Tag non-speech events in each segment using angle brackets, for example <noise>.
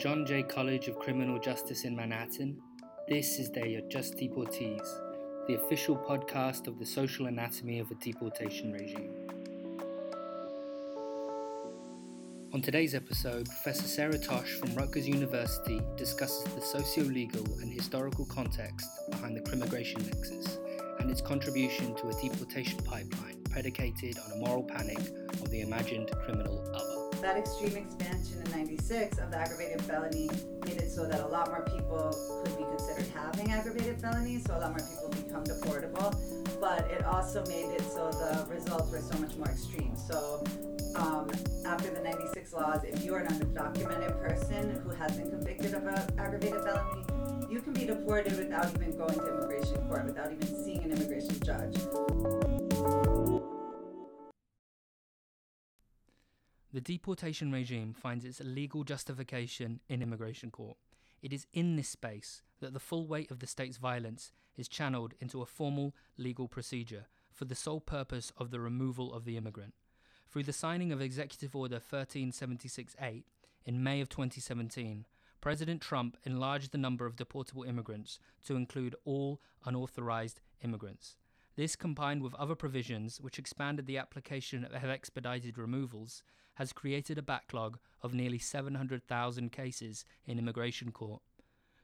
John Jay College of Criminal Justice in Manhattan, this is They Are Just Deportees, the official podcast of the social anatomy of a deportation regime. On today's episode, Professor Sarah Tosh from Rutgers University discusses the socio legal and historical context behind the crimmigration nexus and its contribution to a deportation pipeline predicated on a moral panic of the imagined criminal other that extreme expansion in 96 of the aggravated felony made it so that a lot more people could be considered having aggravated felonies, so a lot more people become deportable. But it also made it so the results were so much more extreme. So um, after the 96 laws, if you are an undocumented person who has been convicted of an aggravated felony, you can be deported without even going to immigration court, without even seeing an immigration judge. The deportation regime finds its legal justification in immigration court. It is in this space that the full weight of the state's violence is channeled into a formal legal procedure for the sole purpose of the removal of the immigrant. Through the signing of Executive Order 13768 in May of 2017, President Trump enlarged the number of deportable immigrants to include all unauthorized immigrants. This, combined with other provisions which expanded the application of expedited removals, has created a backlog of nearly 700,000 cases in immigration court.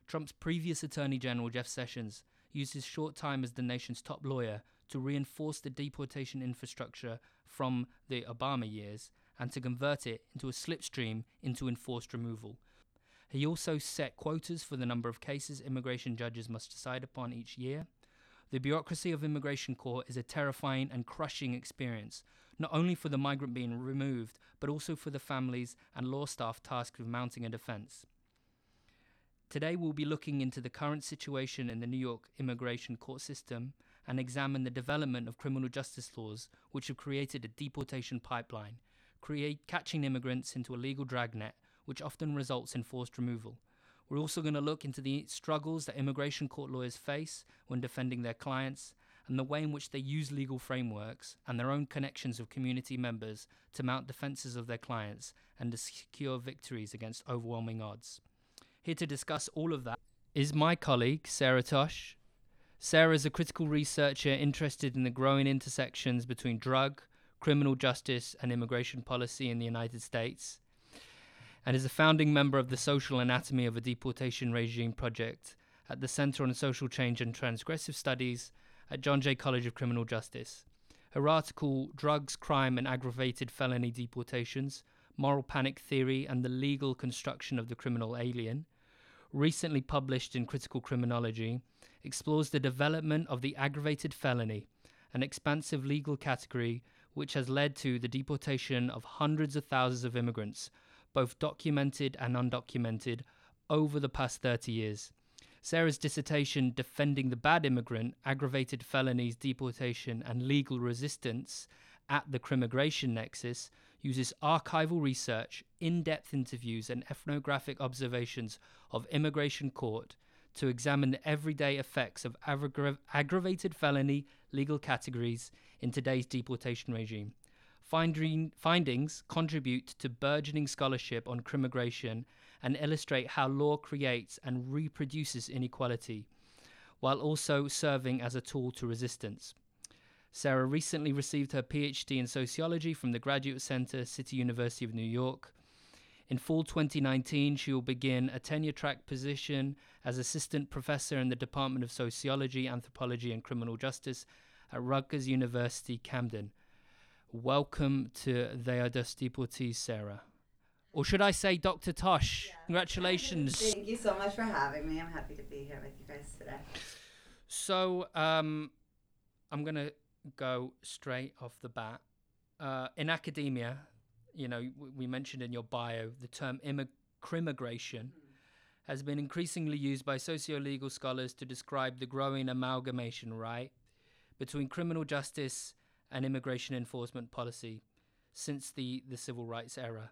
Trump's previous Attorney General Jeff Sessions used his short time as the nation's top lawyer to reinforce the deportation infrastructure from the Obama years and to convert it into a slipstream into enforced removal. He also set quotas for the number of cases immigration judges must decide upon each year the bureaucracy of immigration court is a terrifying and crushing experience, not only for the migrant being removed, but also for the families and law staff tasked with mounting a defense. Today, we'll be looking into the current situation in the New York immigration court system and examine the development of criminal justice laws which have created a deportation pipeline, create, catching immigrants into a legal dragnet, which often results in forced removal. We're also going to look into the struggles that immigration court lawyers face when defending their clients and the way in which they use legal frameworks and their own connections of community members to mount defenses of their clients and to secure victories against overwhelming odds. Here to discuss all of that is my colleague, Sarah Tosh. Sarah is a critical researcher interested in the growing intersections between drug, criminal justice, and immigration policy in the United States and is a founding member of the Social Anatomy of a Deportation Regime project at the Center on Social Change and Transgressive Studies at John Jay College of Criminal Justice. Her article, Drugs, Crime, and Aggravated Felony Deportations Moral Panic Theory and the Legal Construction of the Criminal Alien, recently published in Critical Criminology, explores the development of the aggravated felony, an expansive legal category which has led to the deportation of hundreds of thousands of immigrants both documented and undocumented, over the past 30 years. Sarah's dissertation, Defending the Bad Immigrant Aggravated Felonies, Deportation, and Legal Resistance at the Crimmigration Nexus, uses archival research, in depth interviews, and ethnographic observations of immigration court to examine the everyday effects of aggra- aggravated felony legal categories in today's deportation regime. Finding, findings contribute to burgeoning scholarship on crimmigration and illustrate how law creates and reproduces inequality, while also serving as a tool to resistance. Sarah recently received her PhD in sociology from the Graduate Center, City University of New York. In fall 2019, she will begin a tenure track position as assistant professor in the Department of Sociology, Anthropology, and Criminal Justice at Rutgers University, Camden. Welcome to They Are Just Deportees, Sarah. Or should I say Dr. Tosh? Yeah. Congratulations. Thank you so much for having me. I'm happy to be here with you guys today. So, um, I'm going to go straight off the bat. Uh, in academia, you know, we mentioned in your bio the term crimmigration mm. has been increasingly used by socio-legal scholars to describe the growing amalgamation, right, between criminal justice and immigration enforcement policy since the, the civil rights era.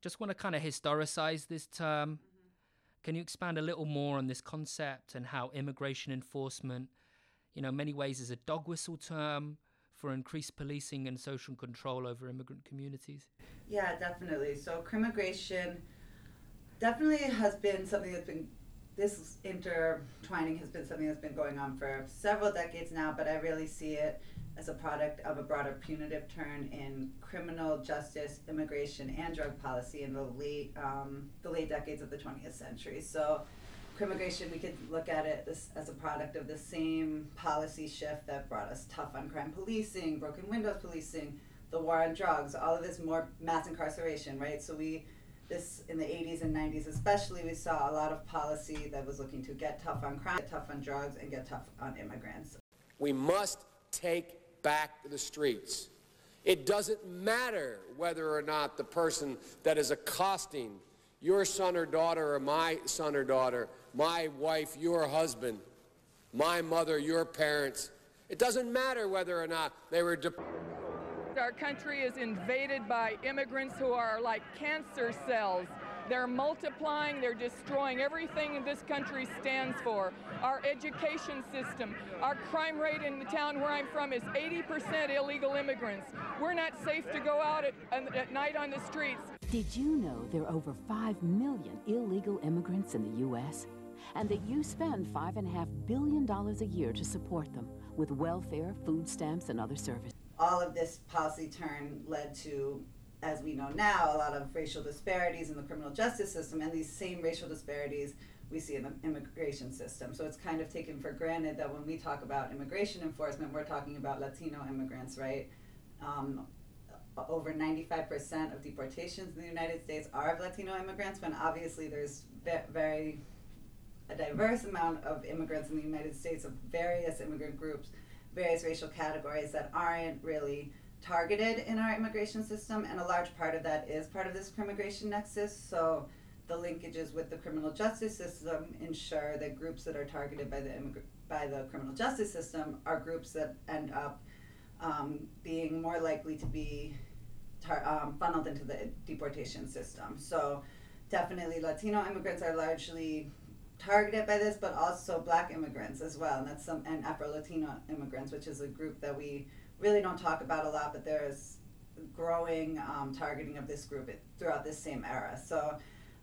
Just want to kind of historicize this term. Mm-hmm. Can you expand a little more on this concept and how immigration enforcement, you know, many ways is a dog whistle term for increased policing and social control over immigrant communities? Yeah, definitely. So, crimmigration definitely has been something that's been this intertwining has been something that's been going on for several decades now, but I really see it as a product of a broader punitive turn in criminal justice, immigration, and drug policy in the late um, the late decades of the 20th century. So, immigration we could look at it this, as a product of the same policy shift that brought us tough on crime policing, broken windows policing, the war on drugs, all of this more mass incarceration, right? So we this in the 80s and 90s especially we saw a lot of policy that was looking to get tough on crime, get tough on drugs, and get tough on immigrants. We must take back to the streets. It doesn't matter whether or not the person that is accosting your son or daughter or my son or daughter, my wife, your husband, my mother, your parents, it doesn't matter whether or not they were. Our country is invaded by immigrants who are like cancer cells they're multiplying, they're destroying everything this country stands for. Our education system, our crime rate in the town where I'm from is 80% illegal immigrants. We're not safe to go out at, at night on the streets. Did you know there are over 5 million illegal immigrants in the U.S.? And that you spend $5.5 billion a year to support them with welfare, food stamps, and other services. All of this policy turn led to as we know now, a lot of racial disparities in the criminal justice system, and these same racial disparities we see in the immigration system. So it's kind of taken for granted that when we talk about immigration enforcement, we're talking about Latino immigrants, right? Um, over 95% of deportations in the United States are of Latino immigrants, when obviously there's very a diverse amount of immigrants in the United States of various immigrant groups, various racial categories that aren't really targeted in our immigration system, and a large part of that is part of this crimmigration nexus. So the linkages with the criminal justice system ensure that groups that are targeted by the immig- by the criminal justice system are groups that end up um, being more likely to be tar- um, funneled into the deportation system. So definitely Latino immigrants are largely targeted by this, but also Black immigrants as well, and that's some and Afro Latino immigrants, which is a group that we really don't talk about a lot, but there's growing um, targeting of this group throughout this same era. So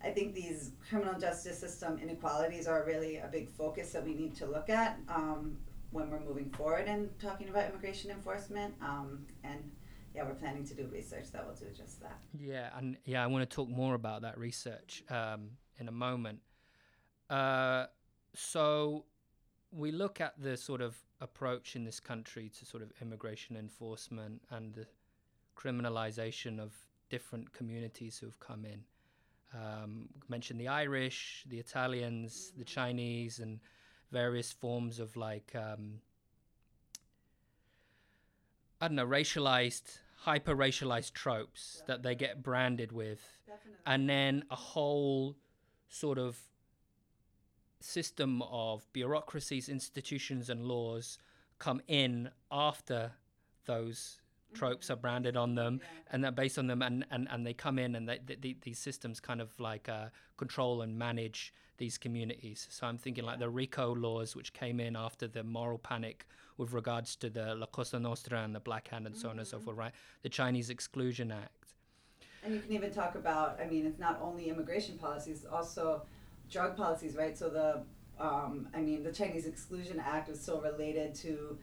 I think these criminal justice system inequalities are really a big focus that we need to look at um, when we're moving forward and talking about immigration enforcement. Um, and yeah, we're planning to do research that will do just that. Yeah, and yeah, I want to talk more about that research um, in a moment. Uh, so we look at the sort of approach in this country to sort of immigration enforcement and the criminalization of different communities who've come in. Um, mentioned the Irish, the Italians, the Chinese, and various forms of like um, I don't know, racialized, hyper racialized tropes that they get branded with, Definitely. and then a whole sort of system of bureaucracies, institutions, and laws come in after those tropes mm-hmm. are branded on them yeah. and they're based on them and, and, and they come in and they, they, these systems kind of like uh, control and manage these communities so i'm thinking like the rico laws which came in after the moral panic with regards to the la cosa nostra and the black hand and mm-hmm. so on and so mm-hmm. forth right the chinese exclusion act and you can even talk about i mean it's not only immigration policies also drug policies, right? So the, um, I mean, the Chinese Exclusion Act was so related to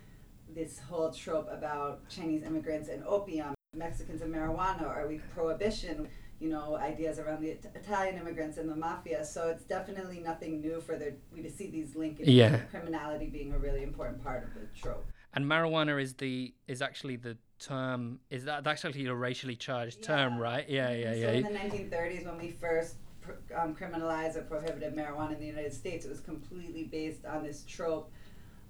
this whole trope about Chinese immigrants and opium, Mexicans and marijuana, are we prohibition? You know, ideas around the Italian immigrants and the mafia. So it's definitely nothing new for the we to see these linkages. Yeah. Criminality being a really important part of the trope. And marijuana is the is actually the term is that actually a racially charged yeah. term, right? Yeah, yeah, yeah. so yeah. in the 1930s, when we first um, criminalized or prohibited marijuana in the United States. It was completely based on this trope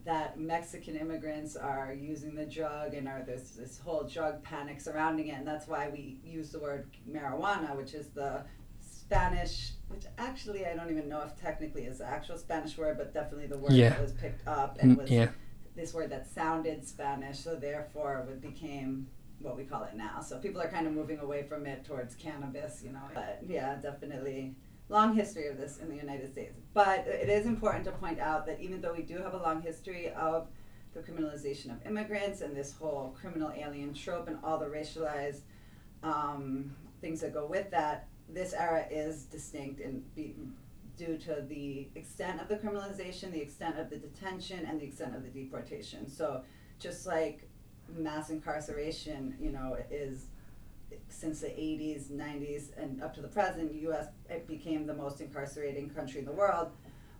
that Mexican immigrants are using the drug and are there's this whole drug panic surrounding it, and that's why we use the word marijuana, which is the Spanish, which actually I don't even know if technically is the actual Spanish word, but definitely the word yeah. that was picked up and mm, was yeah. this word that sounded Spanish, so therefore it became what we call it now. So people are kind of moving away from it towards cannabis, you know. But yeah, definitely long history of this in the United States. But it is important to point out that even though we do have a long history of the criminalization of immigrants and this whole criminal alien trope and all the racialized um, things that go with that, this era is distinct and due to the extent of the criminalization, the extent of the detention, and the extent of the deportation. So, just like mass incarceration, you know, is since the 80s, 90s, and up to the present, U.S. it became the most incarcerating country in the world.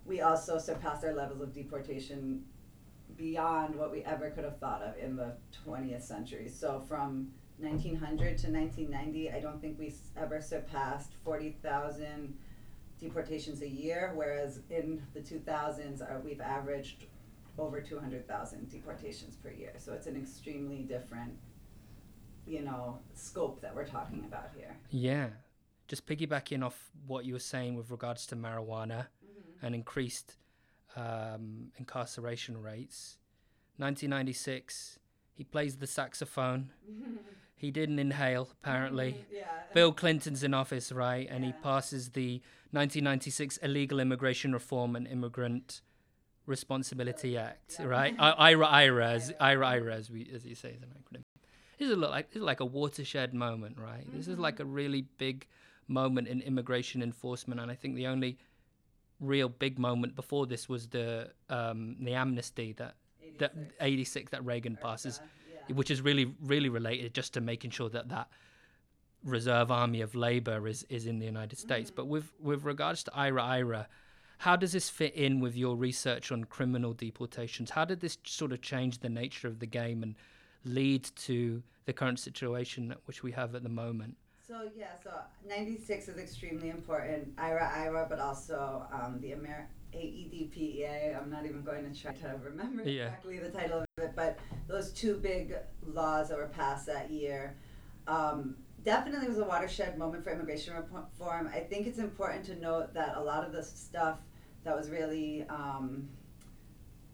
We also surpassed our levels of deportation beyond what we ever could have thought of in the 20th century. So from 1900 to 1990, I don't think we ever surpassed 40,000 deportations a year, whereas in the 2000s, uh, we've averaged over 200,000 deportations per year. So it's an extremely different, you know, scope that we're talking about here. Yeah. Just piggybacking off what you were saying with regards to marijuana mm-hmm. and increased um, incarceration rates. 1996, he plays the saxophone. <laughs> he didn't inhale, apparently. yeah. Bill Clinton's in office, right? And yeah. he passes the 1996 Illegal Immigration Reform and Immigrant Responsibility Act, right? IRA, IRA, as, IRA, IRA, as, we, as you say, is an acronym. This is like this is like a watershed moment, right? Mm-hmm. This is like mm-hmm. a really big moment in immigration enforcement, and I think the only real big moment before this was the um, the amnesty that 86. that 86 that Reagan passes, yeah. which is really really related just to making sure that that reserve army of labor is is in the United States. Mm. But with with regards to IRA IRA, how does this fit in with your research on criminal deportations? How did this sort of change the nature of the game and lead to the current situation which we have at the moment? So yeah, so 96 is extremely important. IRA, IRA, but also um, the Amer- AEDPA. I'm not even going to try to remember yeah. exactly the title of it, but those two big laws that were passed that year um, definitely was a watershed moment for immigration reform. I think it's important to note that a lot of the stuff that was really um,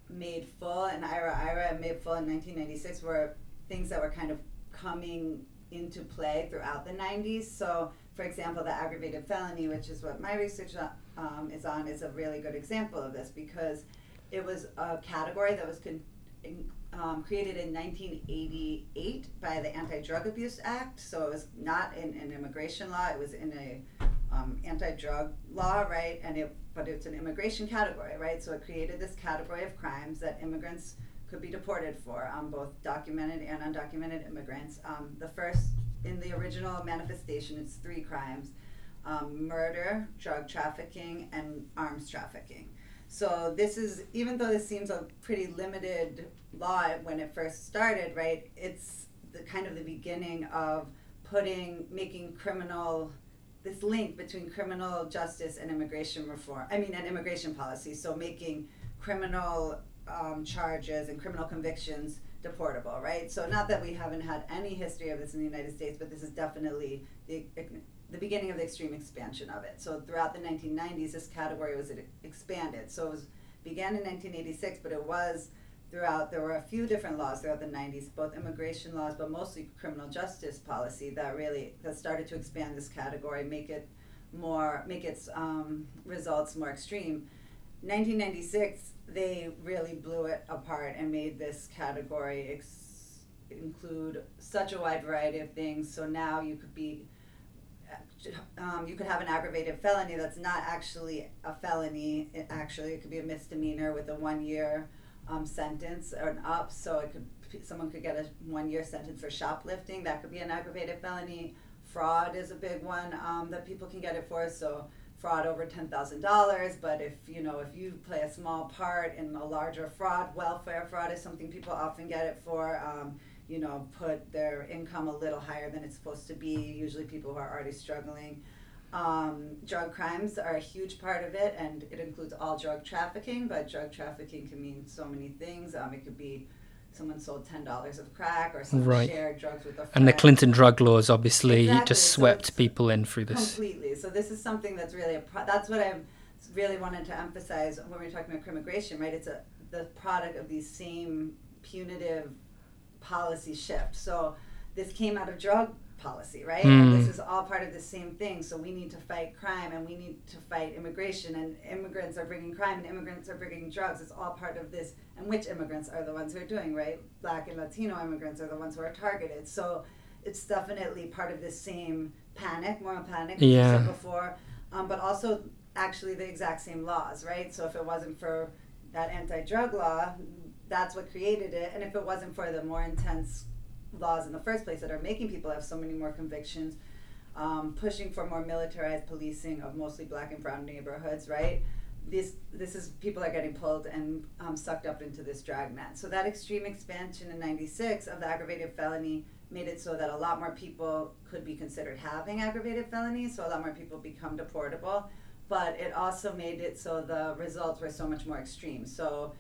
made full in IRA, IRA, and made full in 1996 were things that were kind of coming into play throughout the 90s. So, for example, the aggravated felony, which is what my research um, is on, is a really good example of this because it was a category that was con- um, created in 1988 by the Anti-Drug Abuse Act. So it was not in an immigration law; it was in a um, anti-drug law, right? And it, but it's an immigration category, right? So it created this category of crimes that immigrants could be deported for, um, both documented and undocumented immigrants. Um, the first, in the original manifestation, it's three crimes um, murder, drug trafficking, and arms trafficking. So this is, even though this seems a pretty limited law when it first started, right, it's the kind of the beginning of putting, making criminal, this link between criminal justice and immigration reform, I mean, and immigration policy. So making criminal um, charges and criminal convictions deportable, right? So not that we haven't had any history of this in the United States, but this is definitely the the beginning of the extreme expansion of it. So throughout the 1990s, this category was expanded. So it was, began in 1986, but it was throughout. There were a few different laws throughout the 90s, both immigration laws, but mostly criminal justice policy that really that started to expand this category, make it more, make its um, results more extreme. 1996 they really blew it apart and made this category ex- include such a wide variety of things. So now you could be, um, you could have an aggravated felony that's not actually a felony. It actually, it could be a misdemeanor with a one-year um, sentence or an up. So it could someone could get a one-year sentence for shoplifting. That could be an aggravated felony. Fraud is a big one um, that people can get it for. So fraud over $10,000, but if you know if you play a small part in a larger fraud, welfare fraud is something people often get it for. Um, you know, put their income a little higher than it's supposed to be. Usually, people who are already struggling. Um, drug crimes are a huge part of it, and it includes all drug trafficking. But drug trafficking can mean so many things. Um, it could be someone sold ten dollars of crack or someone right. shared drugs with a friend. And the Clinton drug laws obviously exactly. just swept so people in through this. Completely. So this is something that's really a pro- that's what I really wanted to emphasize when we are talking about immigration, right? It's a the product of these same punitive policy shift. So this came out of drug policy, right? Mm. this is all part of the same thing. So we need to fight crime and we need to fight immigration, and immigrants are bringing crime and immigrants are bringing drugs. It's all part of this. And which immigrants are the ones who are doing, right? Black and Latino immigrants are the ones who are targeted. So it's definitely part of this same panic, moral panic, Yeah. said before, um, but also actually the exact same laws, right? So if it wasn't for that anti-drug law, that's what created it, and if it wasn't for the more intense laws in the first place that are making people have so many more convictions, um, pushing for more militarized policing of mostly black and brown neighborhoods, right? This this is people are getting pulled and um, sucked up into this dragnet. So that extreme expansion in '96 of the aggravated felony made it so that a lot more people could be considered having aggravated felonies. So a lot more people become deportable, but it also made it so the results were so much more extreme. So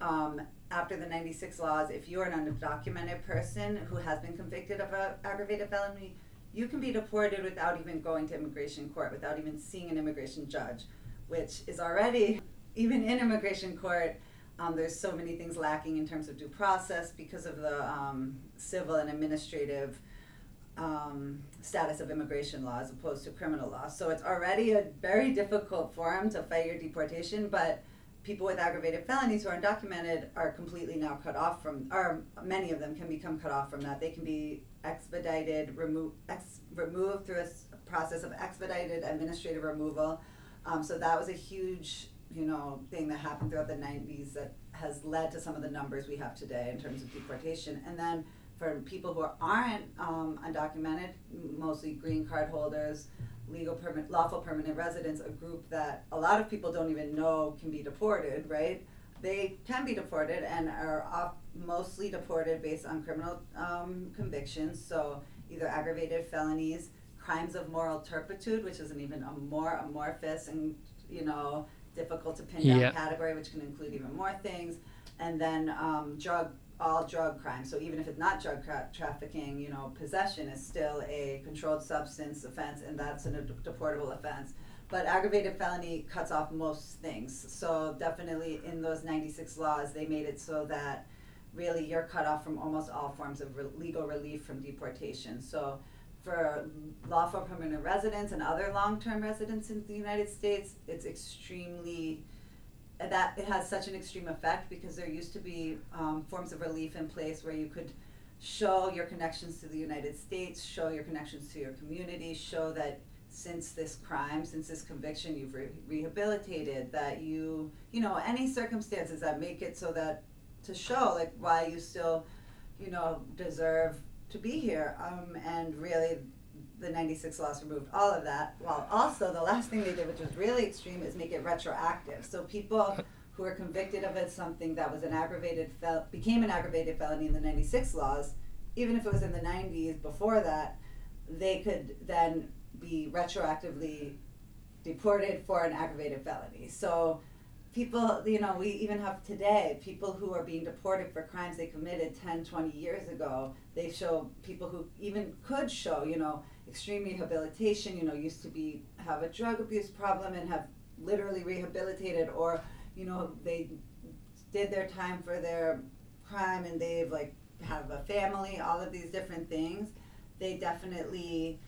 um, after the 96 laws, if you're an undocumented person who has been convicted of an aggravated felony, you can be deported without even going to immigration court, without even seeing an immigration judge, which is already, even in immigration court, um, there's so many things lacking in terms of due process because of the um, civil and administrative um, status of immigration law as opposed to criminal law. So it's already a very difficult forum to fight your deportation, but people with aggravated felonies who are undocumented are completely now cut off from, or many of them can become cut off from that. They can be expedited, remove, ex, removed through a s- process of expedited administrative removal. Um, so that was a huge, you know, thing that happened throughout the 90s that has led to some of the numbers we have today in terms of deportation. And then for people who aren't um, undocumented, mostly green card holders, legal permit, lawful permanent residents, a group that a lot of people don't even know can be deported, right? They can be deported and are off, mostly deported based on criminal um, convictions, so either aggravated felonies, crimes of moral turpitude, which is an even a more amorphous and you know difficult to pin down Yeah. category, which can include even more things, and then um, drug all drug crimes. So even if it's not drug tra- trafficking, you know, possession is still a controlled substance offense, and that's a deportable offense. But aggravated felony cuts off most things. So definitely in those 96 laws, they made it so that really you're cut off from almost all forms of re- legal relief from deportation. So for lawful permanent residents and other long-term residents in the United States, it's extremely that it has such an extreme effect because there used to be um, forms of relief in place where you could show your connections to the United States, show your connections to your community, show that since this crime, since this conviction, you've re- rehabilitated, that you, you know, any circumstances that make it so that to show like why you still, you know, deserve to be here. Um, and really, the 96 laws removed all of that. While also, the last thing they did, which was really extreme, is make it retroactive. So people who were convicted of it, something that was an aggravated fel- became an aggravated felony in the 96 laws, even if it was in the 90s before that, they could then be retroactively deported for an aggravated felony. So people, you know, we even have today people who are being deported for crimes they committed 10, 20 years ago. They show people who even could show, you know, extreme rehabilitation, you know, used to be have a drug abuse problem and have literally rehabilitated or, you know, they did their time for their crime and they've like have a family, all of these different things. They definitely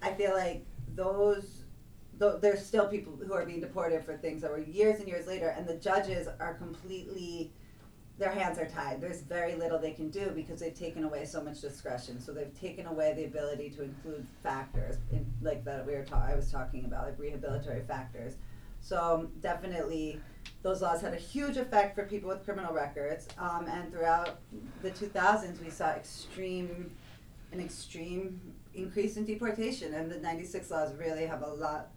I feel like those though there's still people who are being deported for things that were years and years later and the judges are completely their hands are tied. There's very little they can do because they've taken away so much discretion. So they've taken away the ability to include factors in, like that we were ta- i was talking about like rehabilitatory factors. So definitely those laws had a huge effect for people with criminal records um, and throughout the 2000s we saw extreme an extreme increase in deportation, and the 96 laws really have a lot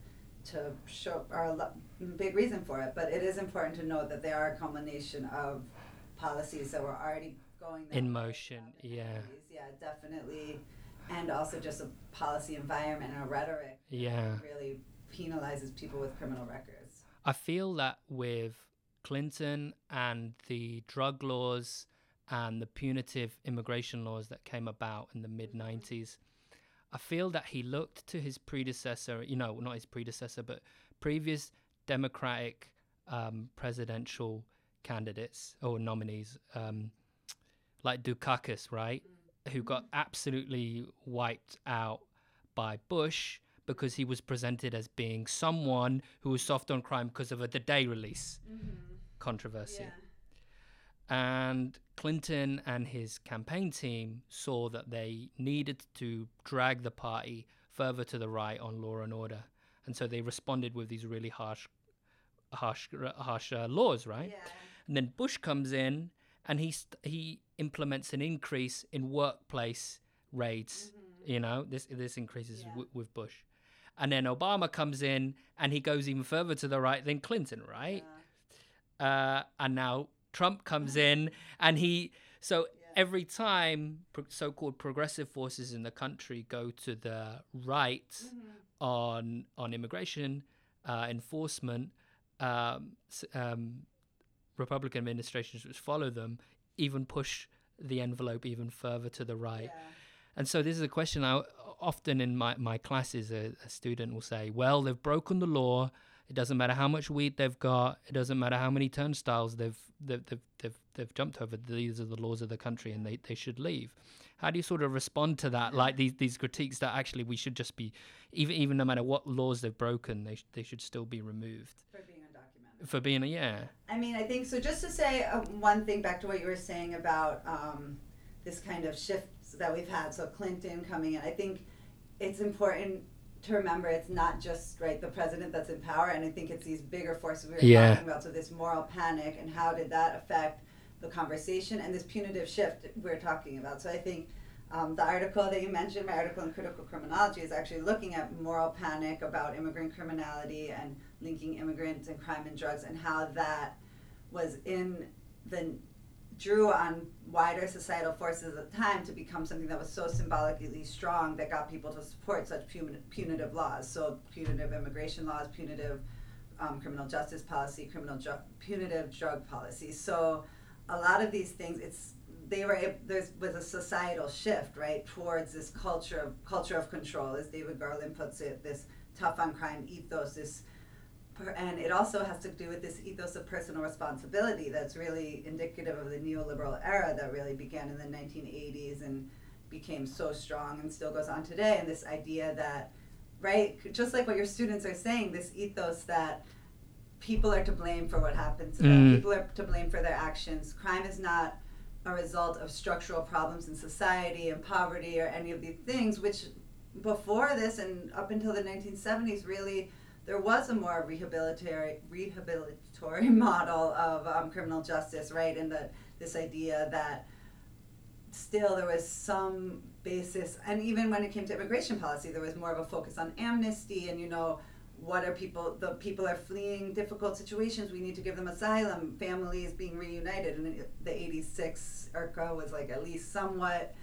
to show, are a big reason for it. But it is important to note that they are a culmination of policies that were already going In motion, yeah. 90s. yeah, definitely, and also just a policy environment and a rhetoric Yeah. that really penalizes people with criminal records. I feel that with Clinton and the drug laws and the punitive immigration laws that came about in the mid 90s, I feel that he looked to his predecessor, you know, not his predecessor, but previous Democratic um, presidential candidates or nominees, um, like Dukakis, right? Who got absolutely wiped out by Bush because he was presented as being someone who was soft on crime because of a The Day release controversy. And Clinton and his campaign team saw that they needed to drag the party further to the right on law and order, and so they responded with these really harsh, harsh, harsh uh, laws, right? Yeah. And then Bush comes in and he st- he implements an increase in workplace raids. You know, this this increases Yeah. w- with Bush, and then Obama comes in and he goes even further to the right than Clinton, right? Uh, and now Trump comes in and he so every time pro- so-called progressive forces in the country go to the right on on immigration uh, enforcement, um, um, Republican administrations which follow them even push the envelope even further to the right. And so this is a question I often in my, my classes, a, a student will say, well, they've broken the law. It doesn't matter how much weed they've got. It doesn't matter how many turnstiles they've they've they've they've, they've jumped over. These are the laws of the country, and they, they should leave. How do you sort of respond to that? Like these these critiques that actually we should just be, even even no matter what laws they've broken, they sh- they should still be removed For being undocumented. for being a yeah I mean, I think so. Just to say uh, one thing back to what you were saying about um, this kind of shifts that we've had. So Clinton coming in, I think it's important to remember it's not just right the president that's in power, and I think it's these bigger forces we were Yeah. talking about. So this moral panic and how did that affect the conversation and this punitive shift we're talking about. So I think. Um, the article that you mentioned, my article in Critical Criminology, is actually looking at moral panic about immigrant criminality and linking immigrants and crime and drugs and how that was in the drew on wider societal forces at the time to become something that was so symbolically strong that got people to support such puni- punitive laws. So punitive immigration laws, punitive um, criminal justice policy, criminal punitive drug policy. So a lot of these things, it's they were there was a societal shift right towards this culture of culture of control, as David Garland puts it, this tough on crime ethos, this and it also has to do with this ethos of personal responsibility that's really indicative of the neoliberal era that really began in the 1980s and became so strong and still goes on today. And this idea that right just like what your students are saying this ethos that people are to blame for what happens to them. Mm. people are to blame for their actions. Crime is not a result of structural problems in society and poverty or any of these things which before this and up until the 1970s really there was a more rehabilitatory rehabilitatory <laughs> model of um, criminal justice, right? And the this idea that still there was some basis, and even when it came to immigration policy, there was more of a focus on amnesty and you know what are people the people are fleeing difficult situations we need to give them asylum families being reunited and the 86 IRCA was like at least somewhat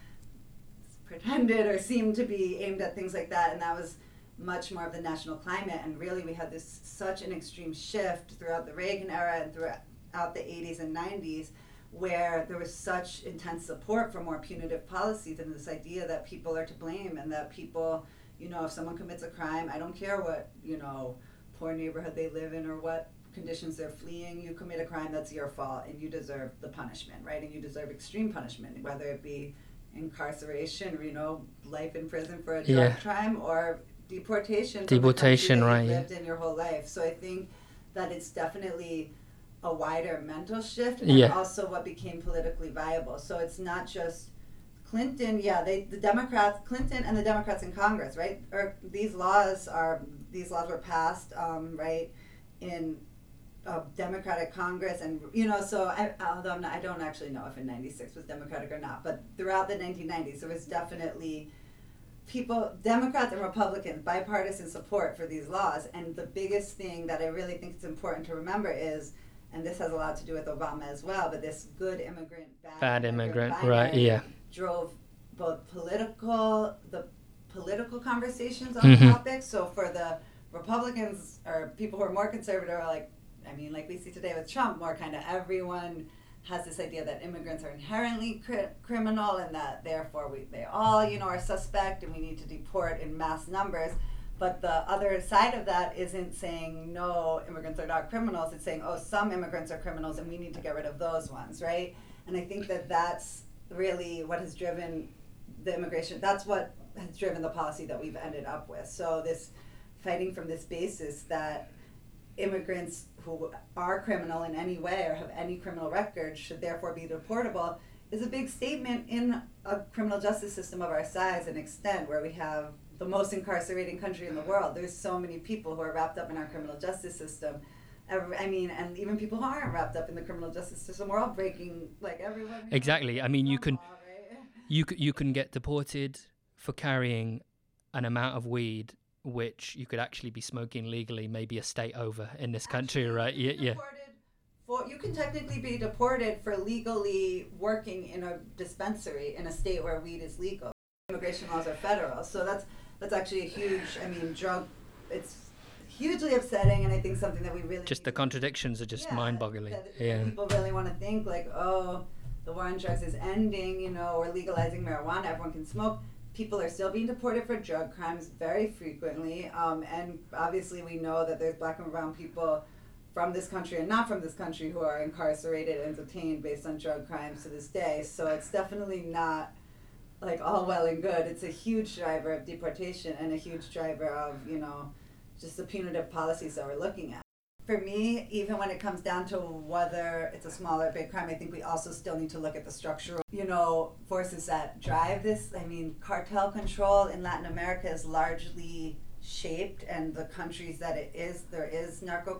pretended or seemed to be aimed at things like that and that was much more of the national climate and really we had this such an extreme shift throughout the Reagan era and throughout the 80s and 90s where there was such intense support for more punitive policies and this idea that people are to blame and that people you know if someone commits a crime I don't care what you know poor neighborhood they live in or what conditions they're fleeing you commit a crime that's your fault and you deserve the punishment right and you deserve extreme punishment whether it be incarceration or you know life in prison for a drug Yeah. crime or deportation Deportation, right, lived in your whole life so I think that it's definitely a wider mental shift and Yeah. also what became politically viable so it's not just Clinton, yeah, they the Democrats, Clinton and the Democrats in Congress, right? Or these laws are these laws were passed, um, right, in a Democratic Congress, and you know, so I, although I'm not, I don't actually know if in '96 was Democratic or not, but throughout the 1990s, there was definitely people, Democrats and Republicans, bipartisan support for these laws, and the biggest thing that I really think it's important to remember is. And this has a lot to do with Obama as well, but this good immigrant, bad, bad immigrant binary right yeah drove both political the political conversations on Mhm. topics. So for the Republicans or people who are more conservative are like I mean like we see today with Trump more kind of everyone has this idea that immigrants are inherently cri- criminal and that therefore we they all you know are suspect and we need to deport in mass numbers. But the other side of that isn't saying no, immigrants are not criminals. It's saying oh, some immigrants are criminals and we need to get rid of those ones, right? And I think that that's really what has driven the immigration. That's what has driven the policy that we've ended up with. So this fighting from this basis that immigrants who are criminal in any way or have any criminal record should therefore be deportable is a big statement in a criminal justice system of our size and extent where we have the most incarcerating country in the world. There's so many people who are wrapped up in our criminal justice system. I mean, and even people who aren't wrapped up in the criminal justice system, we're all breaking like everyone. Exactly. I mean, you can law, right? you you can get deported for carrying an amount of weed which you could actually be smoking legally, maybe a state over in this country, right? Yeah, yeah. deported For, you can technically be deported for legally working in a dispensary in a state where weed is legal. Immigration laws are federal, so that's that's actually a huge. I mean, drug. It's hugely upsetting, and I think something that we really Just the contradictions are just yeah, mind-boggling. Yeah. People really want to think like, oh, the war on drugs is ending. You know, we're legalizing marijuana. Everyone can smoke. People are still being deported for drug crimes very frequently, um, and obviously we know that there's black and brown people from this country and not from this country who are incarcerated and detained based on drug crimes to this day. So it's definitely not like all well and good. It's a huge driver of deportation and a huge driver of you know just the punitive policies that we're looking at for me, even when it comes down to whether it's a small or big crime, I think we also still need to look at the structural, you know, forces that drive this. I mean, cartel control in Latin America is largely shaped, and the countries that it is, there is narco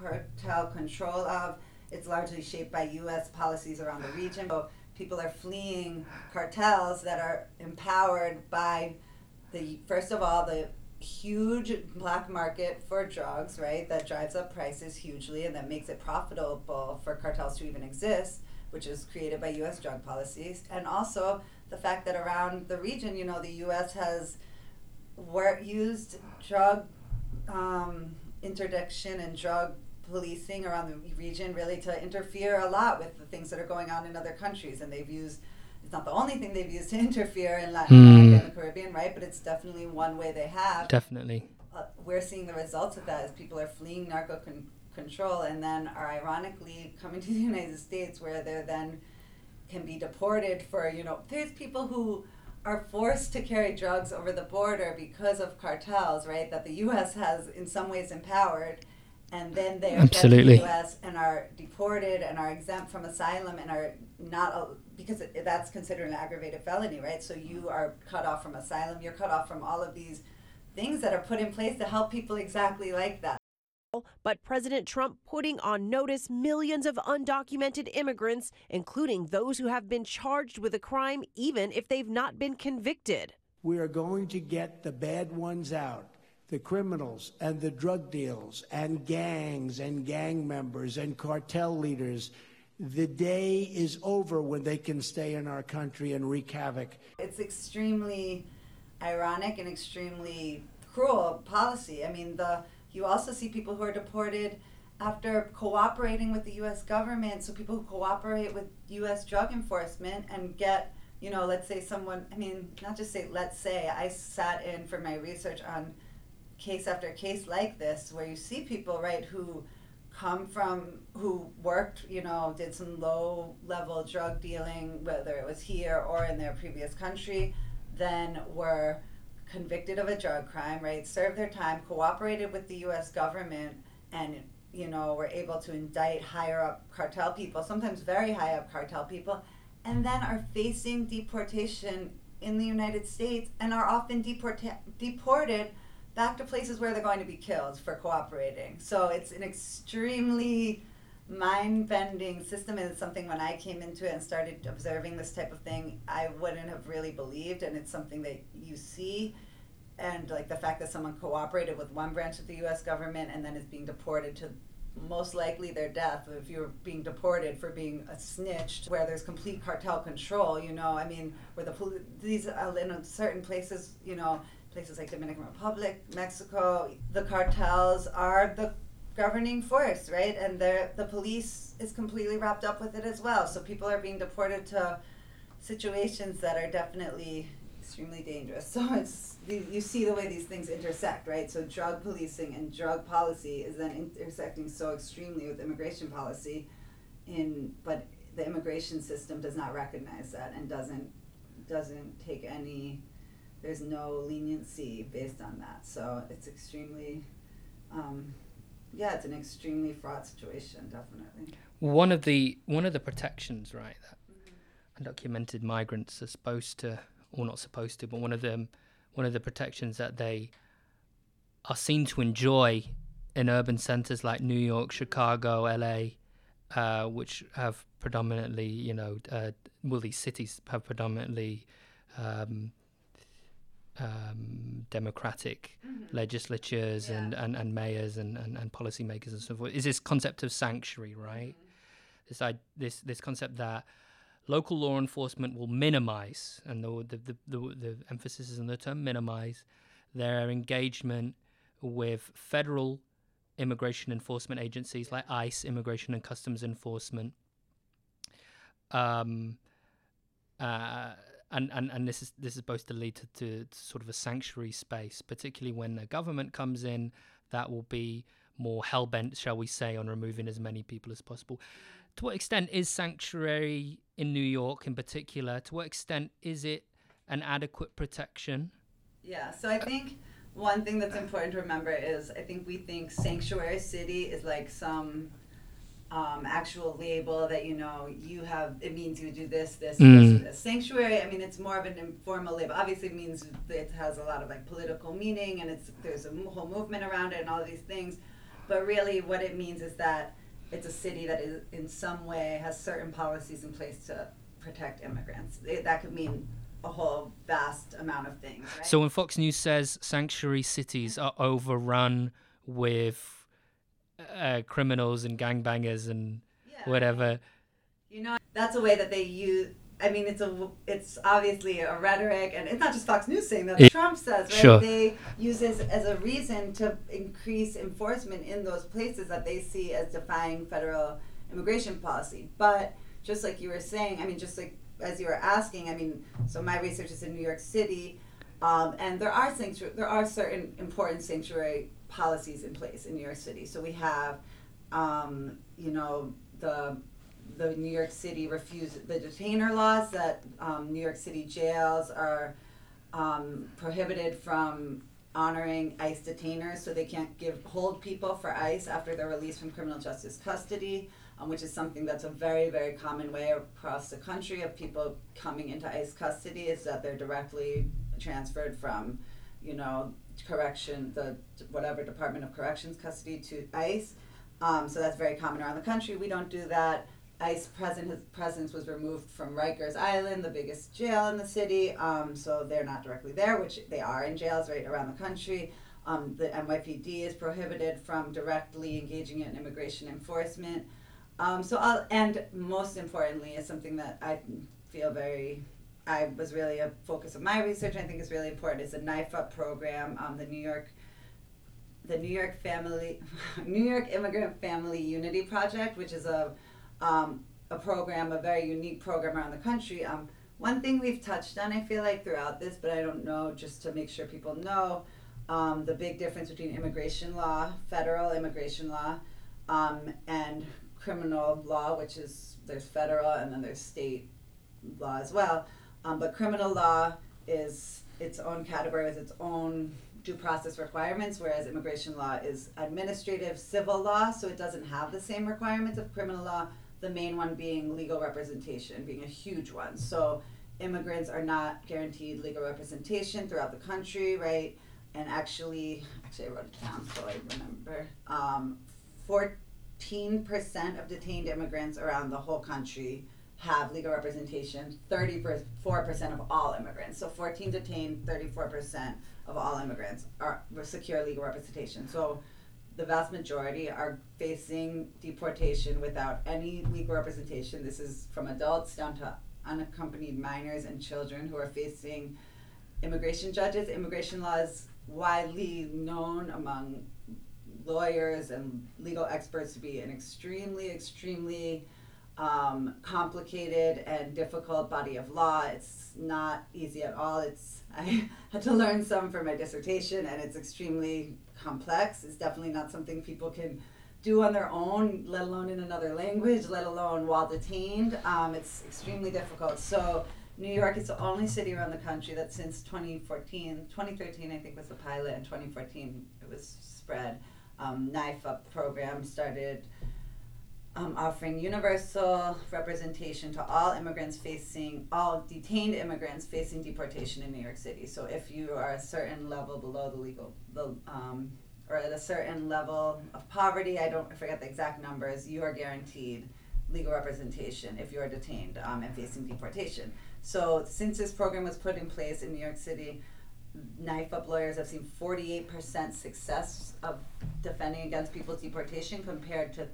cartel control of, it's largely shaped by U.S. policies around the region. So people are fleeing cartels that are empowered by the first of all the huge black market for drugs, right? That drives up prices hugely and that makes it profitable for cartels to even exist, which is created by US drug policies. And also the fact that around the region, you know, the US has wor- used drug um, interdiction and drug policing around the region really to interfere a lot with the things that are going on in other countries. And they've used it's not the only thing they've used to <laughs> interfere in Latin Hmm. America and the Caribbean, right? But it's definitely one way they have. Definitely. Uh, we're seeing the results of that as people are fleeing narco con- control and then are ironically coming <laughs> to the United States where they're then can be deported for, you know, there's people who are forced to carry drugs over the border because of cartels, right? That the U.S. has in some ways empowered, and then they are Absolutely. the U.S. and are deported and are exempt from asylum and are not because it, that's considered an aggravated felony, right? So you are cut off from asylum. You're cut off from all of these things that are put in place to help people exactly like that. But President Trump putting on notice millions of undocumented immigrants, including those who have been charged with a crime even if they've not been convicted. We are going to get the bad ones out the criminals and the drug deals and gangs and gang members and cartel leaders. The day is over when they can stay in our country and wreak havoc. It's extremely ironic and extremely cruel policy. I mean, the you also see people who are deported after cooperating with the U.S. government. So people who cooperate with U.S. drug enforcement and get, you know, let's say someone. I mean, not just say let's say. I sat in for my research on case after case like this, where you see people right who come from who worked, you know, did some low level drug dealing, whether it was here or in their previous country, then were convicted of a drug crime, right? Served their time, cooperated with the US government, and, you know, were able to indict higher up cartel people, sometimes very high up cartel people, and then are facing deportation in the United States and are often deporta- deported back to places where they're going to be killed for cooperating. So it's an extremely mind bending system, and it's something when I came into it and started observing this type of thing, I wouldn't have really believed. And it's something that you see, and like the fact that someone cooperated with one branch of the U.S. government and then is being deported to most likely their death if you're being deported for being a snitch where there's complete cartel control you know i mean where the poli- these are in certain places you know places like dominican republic mexico the cartels are the governing force right? And the police is completely wrapped up with it as well. So people are being deported to situations that are definitely extremely dangerous. <laughs> So it's you you see the way these things intersect right? So drug policing and drug policy is then intersecting so extremely with immigration policy in but the immigration system does not recognize that and doesn't doesn't take any there's no leniency based on that. So it's extremely um, yeah it's an extremely fraught situation definitely. One of the one of the protections, right, that undocumented migrants are supposed to, or not supposed to, but one of them, one of the protections that they are seen to enjoy in urban centers like New York, Chicago, LA, uh, which have predominantly, you know, uh, well, these cities have predominantly um, um, democratic mm-hmm. legislatures yeah. and, and, and mayors and, and, and policymakers and so forth is this concept of sanctuary, right? Mm-hmm. This, I, this, this concept that local law enforcement will minimize, and the, the, the, the, the emphasis is on the term minimize, their engagement with federal immigration enforcement agencies like ICE, Immigration and Customs Enforcement. Um, uh, and, and, and this is this is supposed to lead to, to, to, sort of a sanctuary space, particularly when the government comes in, that will be more hell bent, shall we say, on removing as many people as possible. To what extent is sanctuary in New York, in particular? To what extent is it an adequate protection? Yeah, so I think one thing that's important to remember is I think we think sanctuary city is like some um, actual label that you know you have it means you do this this, mm. this this sanctuary i mean it's more of an informal label obviously it means it has a lot of like political meaning and it's there's a whole movement around it and all these things but really what it means is that it's a city that is in some way has certain policies in place to protect immigrants it, that could mean a whole vast amount of things right? so when fox news says sanctuary cities are overrun with uh, criminals and gangbangers and yeah. whatever. You know, that's a way that they use. I mean, it's a it's obviously a rhetoric, and it's not just Fox News saying that. It, Trump says right. Sure. They use this as a reason to increase enforcement in those places that they see as defying federal immigration policy. But just like you were saying, I mean, just like as you were asking, I mean, so my research is in New York City, um, and there are sanctuary, there are certain important sanctuary policies in place in New York City. So we have, um, you know, the the New York City refuse the detainer laws that um, New York City jails are um, prohibited from honoring ICE detainers, so they can't give hold people for ICE after they're released from criminal justice custody, um, which is something that's a very very common way across the country of people coming into ICE custody is that they're directly transferred from, you know, correction, the whatever Department of Corrections custody to ICE. Um, so that's very common around the country. We don't do that. ICE present, his presence was removed from Rikers Island, the biggest jail in the city. Um, so they're not directly there, which they are in jails right around the country. Um, the NYPD is prohibited from directly engaging in immigration enforcement. Um, so, I'll, and most importantly, is something that I feel very I was really a focus of my research. I think is really important. Is the NYIFUP program, um, the New York, the New York Family, <laughs> New York Immigrant Family Unity Project, which is a um, a program, a very unique program around the country. Um, one thing we've touched on, I feel like throughout this, but I don't know, just to make sure people know, um, the big difference between immigration law, federal immigration law, um, and criminal law, which is there's federal and then there's state law as well. Um, but criminal law is its own category with its own due process requirements, whereas immigration law is administrative civil law, so it doesn't have the same requirements of criminal law. The main one being legal representation, being a huge one. So immigrants are not guaranteed legal representation throughout the country, right? And actually, actually, I wrote it down so I remember. Um, 14% of detained immigrants around the whole country have legal representation, 34% of all immigrants. So 14 detained, 34% of all immigrants are secure legal representation. So the vast majority are facing deportation without any legal representation. This is from adults down to unaccompanied minors and children who are facing immigration judges. Immigration law is widely known among lawyers and legal experts to be an extremely, extremely um, complicated and difficult body of law. It's not easy at all. It's <laughs> I had to learn some for my dissertation, and it's extremely complex. It's definitely not something people can do on their own, let alone in another language, let alone while detained. Um, it's extremely difficult. So. New York is the only city around the country that since 2014, 2013 I think was the pilot, and 2014 it was spread. Um, NYIFUP program started um, offering universal representation to all immigrants facing, all detained immigrants facing deportation in New York City. So if you are a certain level below the legal, the, um, or at a certain level of poverty, I don't I forget the exact numbers, you are guaranteed legal representation if you are detained um, and facing deportation. So since this program was put in place in New York City, NYIFUP lawyers have seen 48% success of defending against people's deportation compared to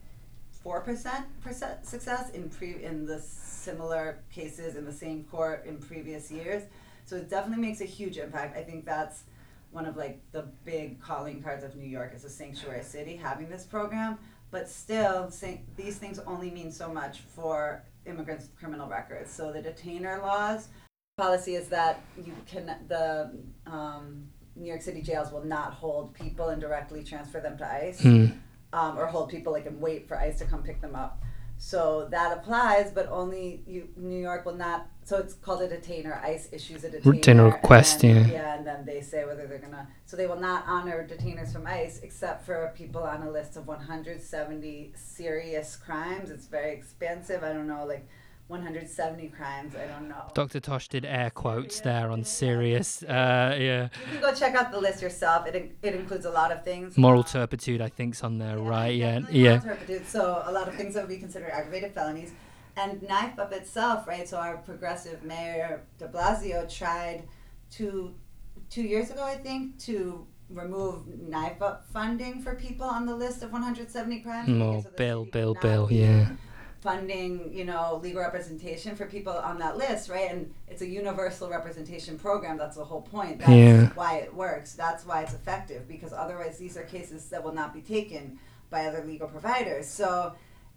4% success in pre in the similar cases in the same court in previous years. So it definitely makes a huge impact. I think that's one of like the big calling cards of New York as a sanctuary city having this program. But still, these things only mean so much for immigrants' with criminal records. So the detainer laws policy is that you can the um, New York City jails will not hold people and directly transfer them to ICE, mm. Um, or hold people like and wait for ICE to come pick them up. So that applies, but only you, New York will not. So it's called a detainer. ICE issues a detainer, detainer request. Then, yeah. Yeah, and then they say whether they're gonna. So they will not honor detainers from ICE except for people on a list of 170 serious crimes. It's very expensive. I don't know, like 170 crimes. I don't know. Dr. Tosh did air quotes there on serious. Uh, yeah. You can go check out the list yourself. It, it includes a lot of things. Moral turpitude, I think, is on there, yeah, right? Yeah. Yeah. turpitude. So a lot of things that would be considered aggravated felonies. And NYIFUP itself, right? So our progressive mayor De Blasio tried to two years ago, I think, to remove NYIFUP funding for people on the list of 170 crimes. Oh, so Bill, Bill, Bill, yeah funding, you know, legal representation for people on that list, right? And it's a universal representation program. That's the whole point. That's yeah. why it works. That's why it's effective because otherwise these are cases that will not be taken by other legal providers. So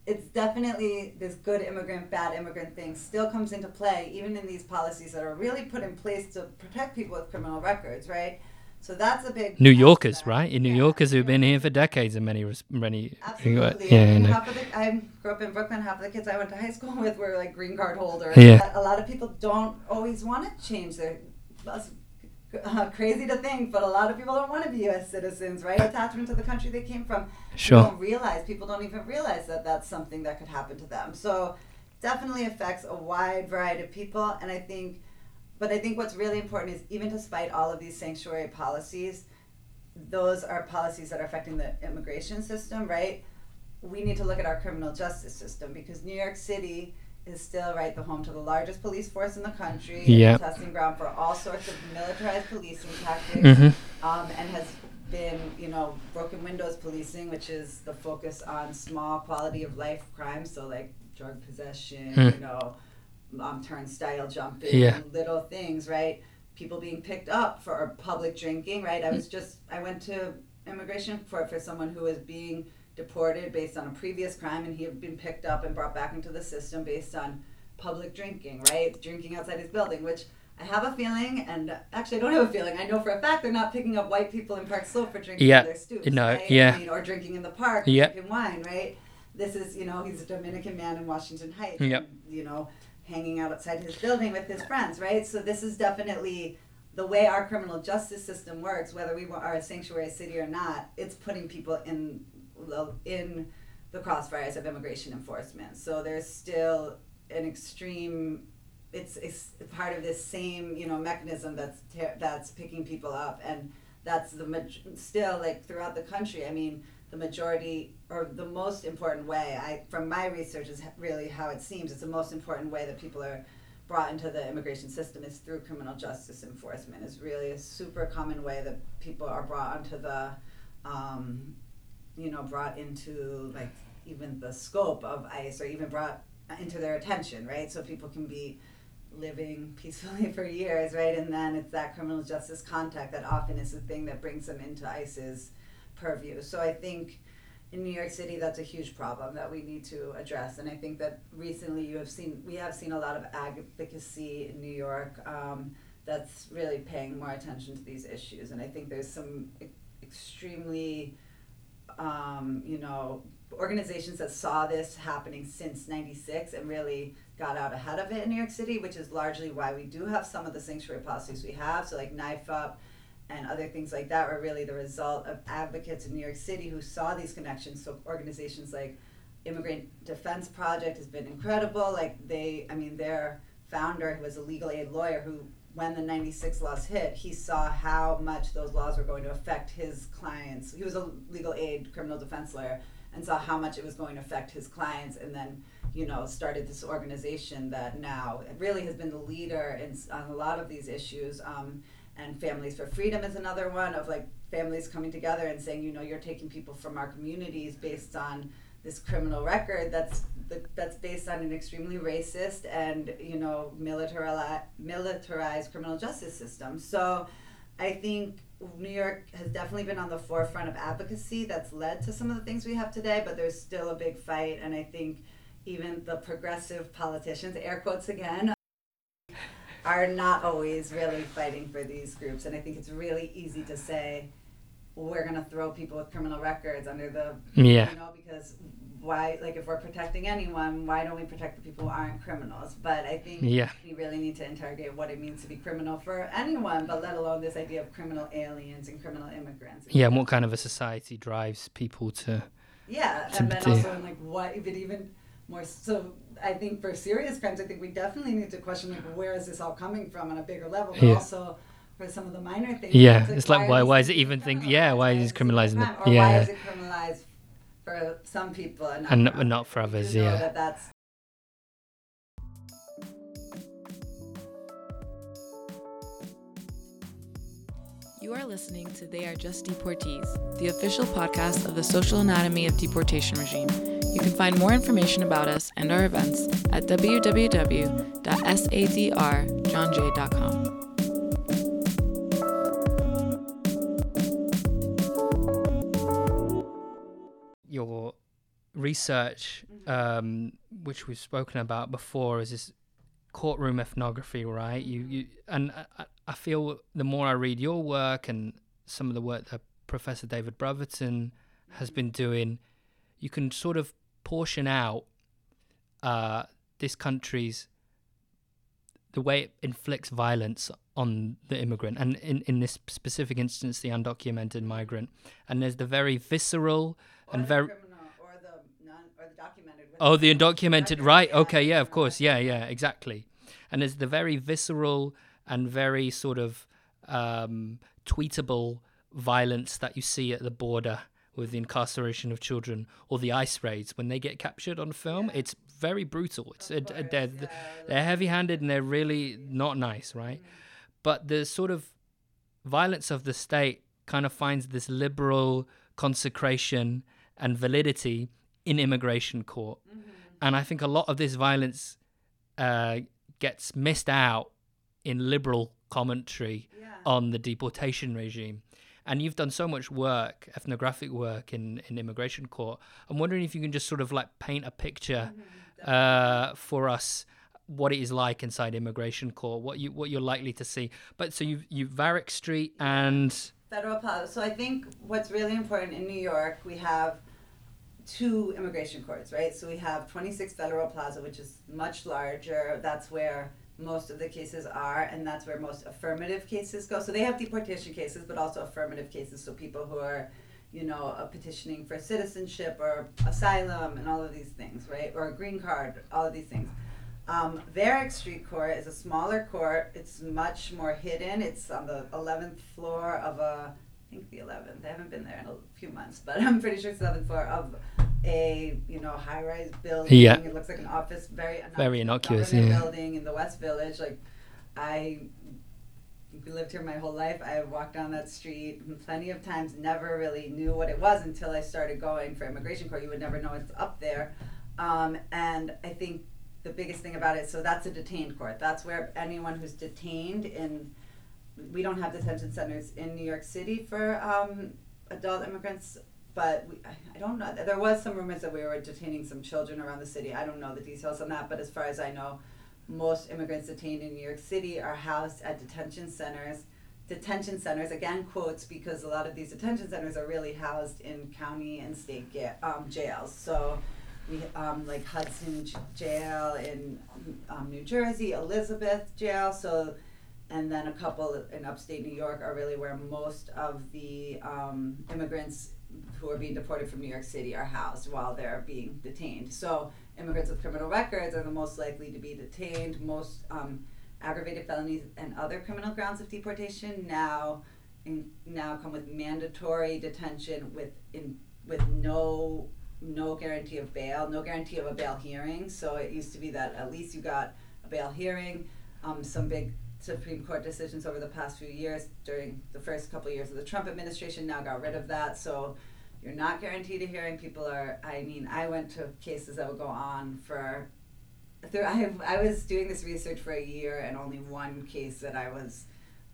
it's definitely this good immigrant, bad immigrant thing still comes into play even in these policies that are really put in place to protect people with criminal records, right? So that's a big New Yorkers, right? In New yeah. Yorkers who've been here for decades in many many. Absolutely. Yeah, I, half of the, I grew up in Brooklyn. Half of the kids I went to high school <laughs> with were like green card holders. Yeah. A lot of people don't always want to change their. That's uh, crazy to think, but a lot of people don't want to be U.S. citizens, right? Attachment to the country they came from. Sure. People don't realize people don't even realize that that's something that could happen to them. So, definitely affects a wide variety of people, and I think but I think what's really important is even despite all of these sanctuary policies, those are policies that are affecting the immigration system, right? We need to look at our criminal justice system because New York City is still right the home to the largest police force in the country, yep. testing ground for all sorts of militarized policing tactics, mm-hmm. um, and has been, you know, broken windows policing, which is the focus on small quality of life crimes, so like drug possession, mm. you know, um, turnstile jumping, yeah. little things, right? People being picked up for public drinking, right? I was just, I went to immigration for, for someone who was being deported based on a previous crime and he had been picked up and brought back into the system based on public drinking, right? Drinking outside his building, which I have a feeling, and actually I don't have a feeling. I know for a fact they're not picking up white people in Park Slope for drinking yeah. their stoops, no, right? yeah. I mean, or drinking in the park, yeah. drinking wine, right? This is, you know, he's a Dominican man in Washington Heights. Yep. And, you know, hanging out outside his building with his friends, right? So this is definitely the way our criminal justice system works, whether we are a sanctuary city or not. It's putting people in in the crossfires of immigration enforcement. So there's still an extreme. It's, it's part of this same you know mechanism that's ter- that's picking people up, and that's the still like throughout the country. I mean the majority or the most important way I from my research is really how it seems it's the most important way that people are brought into the immigration system is through criminal justice enforcement. Is really a super common way that people are brought onto the um, you know brought into like even the scope of ICE or even brought into their attention right? So people can be living <laughs> peacefully for years right? And then it's that criminal justice contact that often is the thing that brings them into ICE's purview. So I think in New York City, that's a huge problem that we need to address. And I think that recently you have seen, we have seen a lot of advocacy in New York um, that's really paying more attention to these issues. And I think there's some extremely, um, you know, organizations that saw this happening since 96 and really got out ahead of it in New York City, which is largely why we do have some of the sanctuary policies we have. So like NYIFUP, and other things like that were really the result of advocates in New York City who saw these connections. So organizations like Immigrant Defense Project has been incredible. Like they, I mean, their founder who was a legal aid lawyer who when the 96 laws hit, he saw how much those laws were going to affect his clients. He was a legal aid criminal defense lawyer and saw how much it was going to affect his clients and then, you know, started this organization that now really has been the leader in, on a lot of these issues. Um, and Families for Freedom is another one of like families coming together and saying, you know, you're taking people from our communities based on this criminal record that's that's based on an extremely racist and you know militarized militarized criminal justice system. So I think New York has definitely been on the forefront of advocacy that's led to some of the things we have today, but there's still a big fight and I think even the progressive politicians, air quotes again, are not always really fighting for these groups. And I think it's really easy to say, we're going to throw people with criminal records under the, yeah. you know, because why, like, if we're protecting anyone, why don't we protect the people who aren't criminals? But I think yeah. we really need to interrogate what it means to be criminal for anyone, but let alone this idea of criminal aliens and criminal immigrants. Yeah, and what kind of a society drives people to. Yeah, to and then do- also, like, what if it even more so I think for serious crimes, I think we definitely need to question like where is this all coming from on a bigger level, but Yeah. also for some of the minor things. Yeah, it's like, why- are why these is it even think- yeah, why is it criminalizing the- crime? or why is it criminalized for some people and not, And for, not- not others? for others, yeah. That that's You are listening to They Are Just Deportees, the official podcast of the Social Anatomy of Deportation Regime. You can find more information about us and our events at www.sadrjohnj.com. your research, um, which we've spoken about before, is this courtroom ethnography, right? You, you, and I, I feel the more I read your work and some of the work that Professor David Brotherton has been doing, you can sort of portion out uh, this country's the way it inflicts violence on the immigrant, and in, in this specific instance, the undocumented migrant. And there's the very visceral or and very criminal or the non or the documented. Oh, the undocumented, right? Okay, yeah, of course, yeah, yeah, exactly. And there's the very visceral and very sort of um, tweetable violence that you see at the border with the incarceration of children or the ice raids when they get captured on film. It's very brutal. It's uh, they're yeah, they're heavy-handed and they're really not nice, right? But the sort of violence of the state kind of finds this liberal consecration and validity in immigration court. And I think a lot of this violence uh, gets missed out in liberal commentary Yeah. on the deportation regime. And you've done so much work, ethnographic work in, in immigration court. I'm wondering if you can just sort of like paint a picture uh, for us what it is like inside immigration court, what you what you're likely to see. But so you you Varick Street and Federal Plaza. So I think what's really important in New York, we have two immigration courts, right? So we have 26 Federal Plaza, which is much larger. That's where most of the cases are, and that's where most affirmative cases go. So they have deportation cases, but also affirmative cases. So people who are, you know, uh, petitioning for citizenship or asylum and all of these things, right? Or a green card, all of these things. Um, Varick Street Court is a smaller court. It's much more hidden. It's on the 11th floor of a, I think the 11th. I haven't been there in a few months, but <laughs> I'm pretty sure it's the 11th floor of a, you know, high-rise building. Yeah. It looks like an office, very Very innocuous, yeah. building in the West Village. Like, I lived here my whole life. I walked down that street plenty of times. Never really knew what it was until I started going for immigration court. You would never know it's up there. Um, and I think the biggest thing about it, so that's a detained court. That's where anyone who's detained in, we don't have detention centers in New York City for um, adult immigrants, but we, I, don't know. There was some rumors that we were detaining some children around the city. I don't know the details on that, but as far as I know, most immigrants detained in New York City are housed at detention centers. Detention centers, again, quotes because a lot of these detention centers are really housed in county and state ga- um, jails. So, we um, like Hudson J- Jail in um, New Jersey, Elizabeth Jail. So, and then a couple in upstate New York are really where most of the um, immigrants who are being deported from New York City are housed while they're being detained. So immigrants with criminal records are the most likely to be detained. Most um, aggravated felonies and other criminal grounds of deportation now in, now come with mandatory detention with in with no no guarantee of bail, no guarantee of a bail hearing. So it used to be that at least you got a bail hearing. Um, some big Supreme Court decisions over the past few years during the first couple of years of the Trump administration now got rid of that. So you're not guaranteed a hearing. People are. I mean, I went to cases that would go on for. There, I have, I was doing this research for a year, and only one case that I was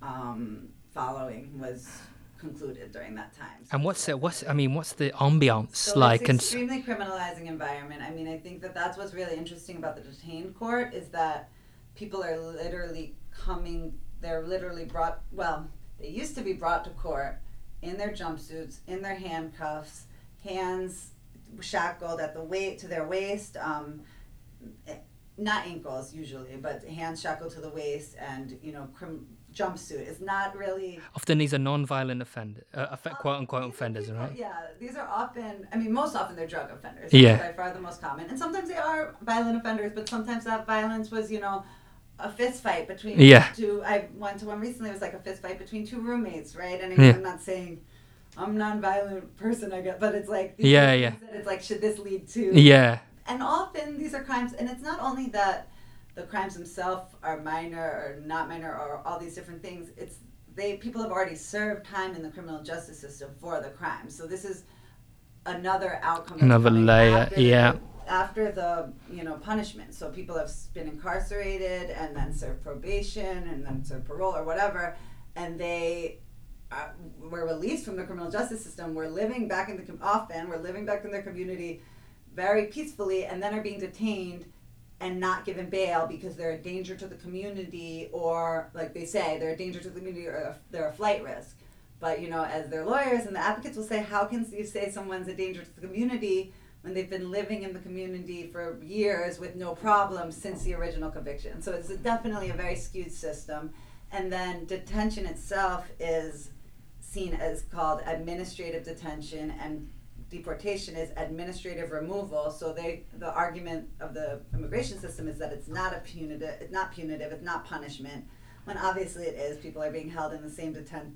um, following was concluded during that time. And what's it? What's I mean? What's the ambiance So like? it's And extremely criminalizing environment. I mean, I think that that's what's really interesting about the detained court is that people are literally coming. They're literally brought. Well, they used to be brought to court in their jumpsuits, in their handcuffs, hands shackled at the weight to their waist. Um, not ankles usually, but hands shackled to the waist, and you know, crim- jumpsuit. is not really. often these are non-violent offender, uh, Uh, quote unquote offenders, people- right? Yeah, these are often, I mean, most often they're drug offenders. Yeah. By far the most common. And sometimes they are violent offenders, but sometimes that violence was, you know, a fist fight between Yeah. two. I went to one recently, it was like a fist fight between two roommates, right? And Yeah. I'm not saying I'm a non-violent person, I guess, but it's like, Yeah, yeah. that It's like, should this lead to Yeah, and often these are crimes and it's not only that the crimes themselves are minor or not minor or all these different things it's they people have already served time in the criminal justice system for the crime so this is another outcome Another layer, yeah. the, after the you know punishment. So people have been incarcerated and then served probation and then served parole or whatever and they uh, were released from the criminal justice system we're living back in the often we're living back in their community very peacefully and then are being detained and not given bail because they're a danger to the community or like they say they're a danger to the community or they're a flight risk. But you know as their lawyers and the advocates will say how can you say someone's a danger to the community when they've been living in the community for years with no problems since the original conviction so it's definitely a very skewed system and then detention itself is seen as called administrative detention and deportation is administrative removal. So they the argument of the immigration system is that it's not a punitive it's not punitive, it's not punishment. When obviously it is. People are being held in the same detent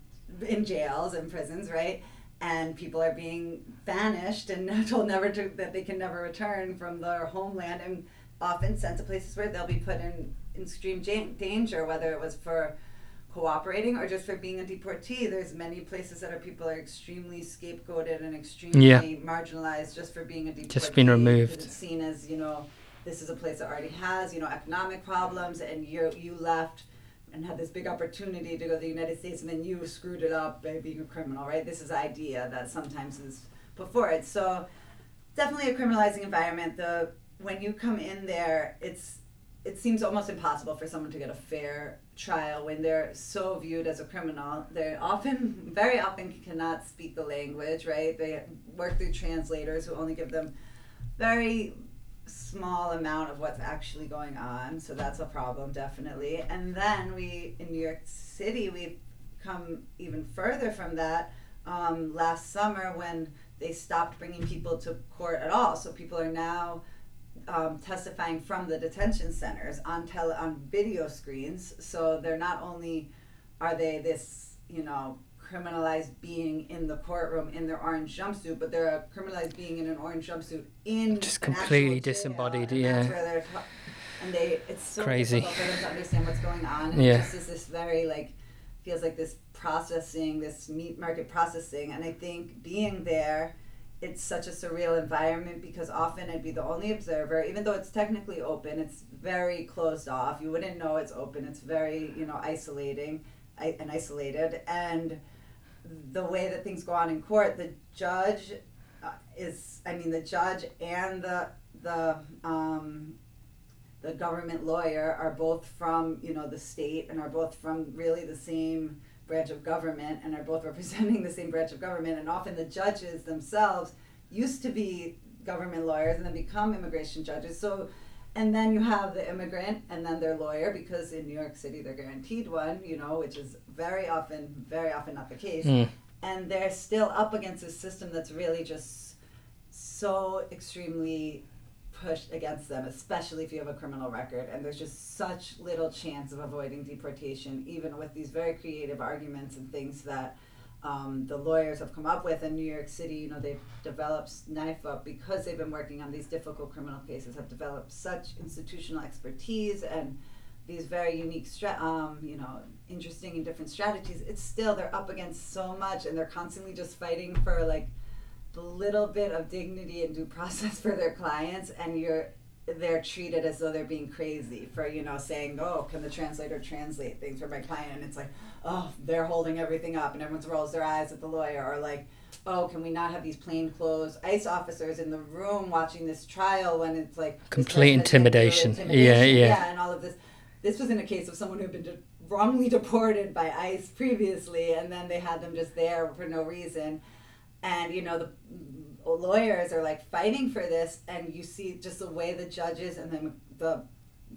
in jails and prisons, right? And people are being banished and <laughs> told never to that they can never return from their homeland and often sent to places where they'll be put in, extreme danger, whether it was for cooperating or just for being a deportee. There's many places that are people are extremely scapegoated and extremely Yeah. marginalized just for being a deportee. Just being removed. It's seen as you know, this is a place that already has you know economic problems, and you you left and had this big opportunity to go to the United States, and then you screwed it up by being a criminal, right? This is idea that sometimes is put forward. So definitely a criminalizing environment. The when you come in there, it's it seems almost impossible for someone to get a fair trial when they're so viewed as a criminal. They often, very often, cannot speak the language. Right? They work through translators who only give them very small amount of what's actually going on. So that's a problem, definitely. And then we in New York City, we've come even further from that. Um, last summer, when they stopped bringing people to court at all, so people are now um, testifying from the detention centers on tele on video screens. So they're not only are they this you know criminalized being in the courtroom in their orange jumpsuit, but they're a criminalized being in an orange jumpsuit in Just completely disembodied, yeah. That's where they're ta- and they it's so Crazy. for them to understand what's going on. And Yeah. it just is this very like feels like this processing, this meat market processing, and I think being there it's such a surreal environment because often I'd be the only observer, even though it's technically open, it's very closed off. You wouldn't know it's open. It's very, you know, isolating and isolated. And the way that things go on in court, the judge uh, is, I mean, the judge and the, the, um, the government lawyer are both from, you know, the state and are both from really the same branch of government and are both <laughs> representing the same branch of government. And often the judges themselves used to be government lawyers and then become immigration judges. So, and then you have the immigrant and then their lawyer because in New York City they're guaranteed one, you know, which is very often, very often not the case. Mm. and they're still up against a system that's really just so extremely pushed against them, especially if you have a criminal record. And there's just such little chance of avoiding deportation, even with these very creative arguments and things that um, the lawyers have come up with in New York City. You know, they've developed NYIFUP because they've been working on these difficult criminal cases, have developed such institutional expertise and these very unique, stra- um, you know, interesting and different strategies. It's still they're up against so much, and they're constantly just fighting for like the little bit of dignity and due process <laughs> for their clients, and you're they're treated as though they're being crazy for you know saying oh can the translator translate things for my client and it's like oh they're holding everything up and everyone rolls their eyes at the lawyer or like oh can we not have these plainclothes ice officers in the room watching this trial when it's like complete intimidation. intimidation. yeah yeah yeah and all of this this was in a case of someone who had been de- wrongly <laughs> deported by ICE previously, and then they had them just there for no reason. And you know the lawyers are like fighting for this, and you see just the way the judges and then the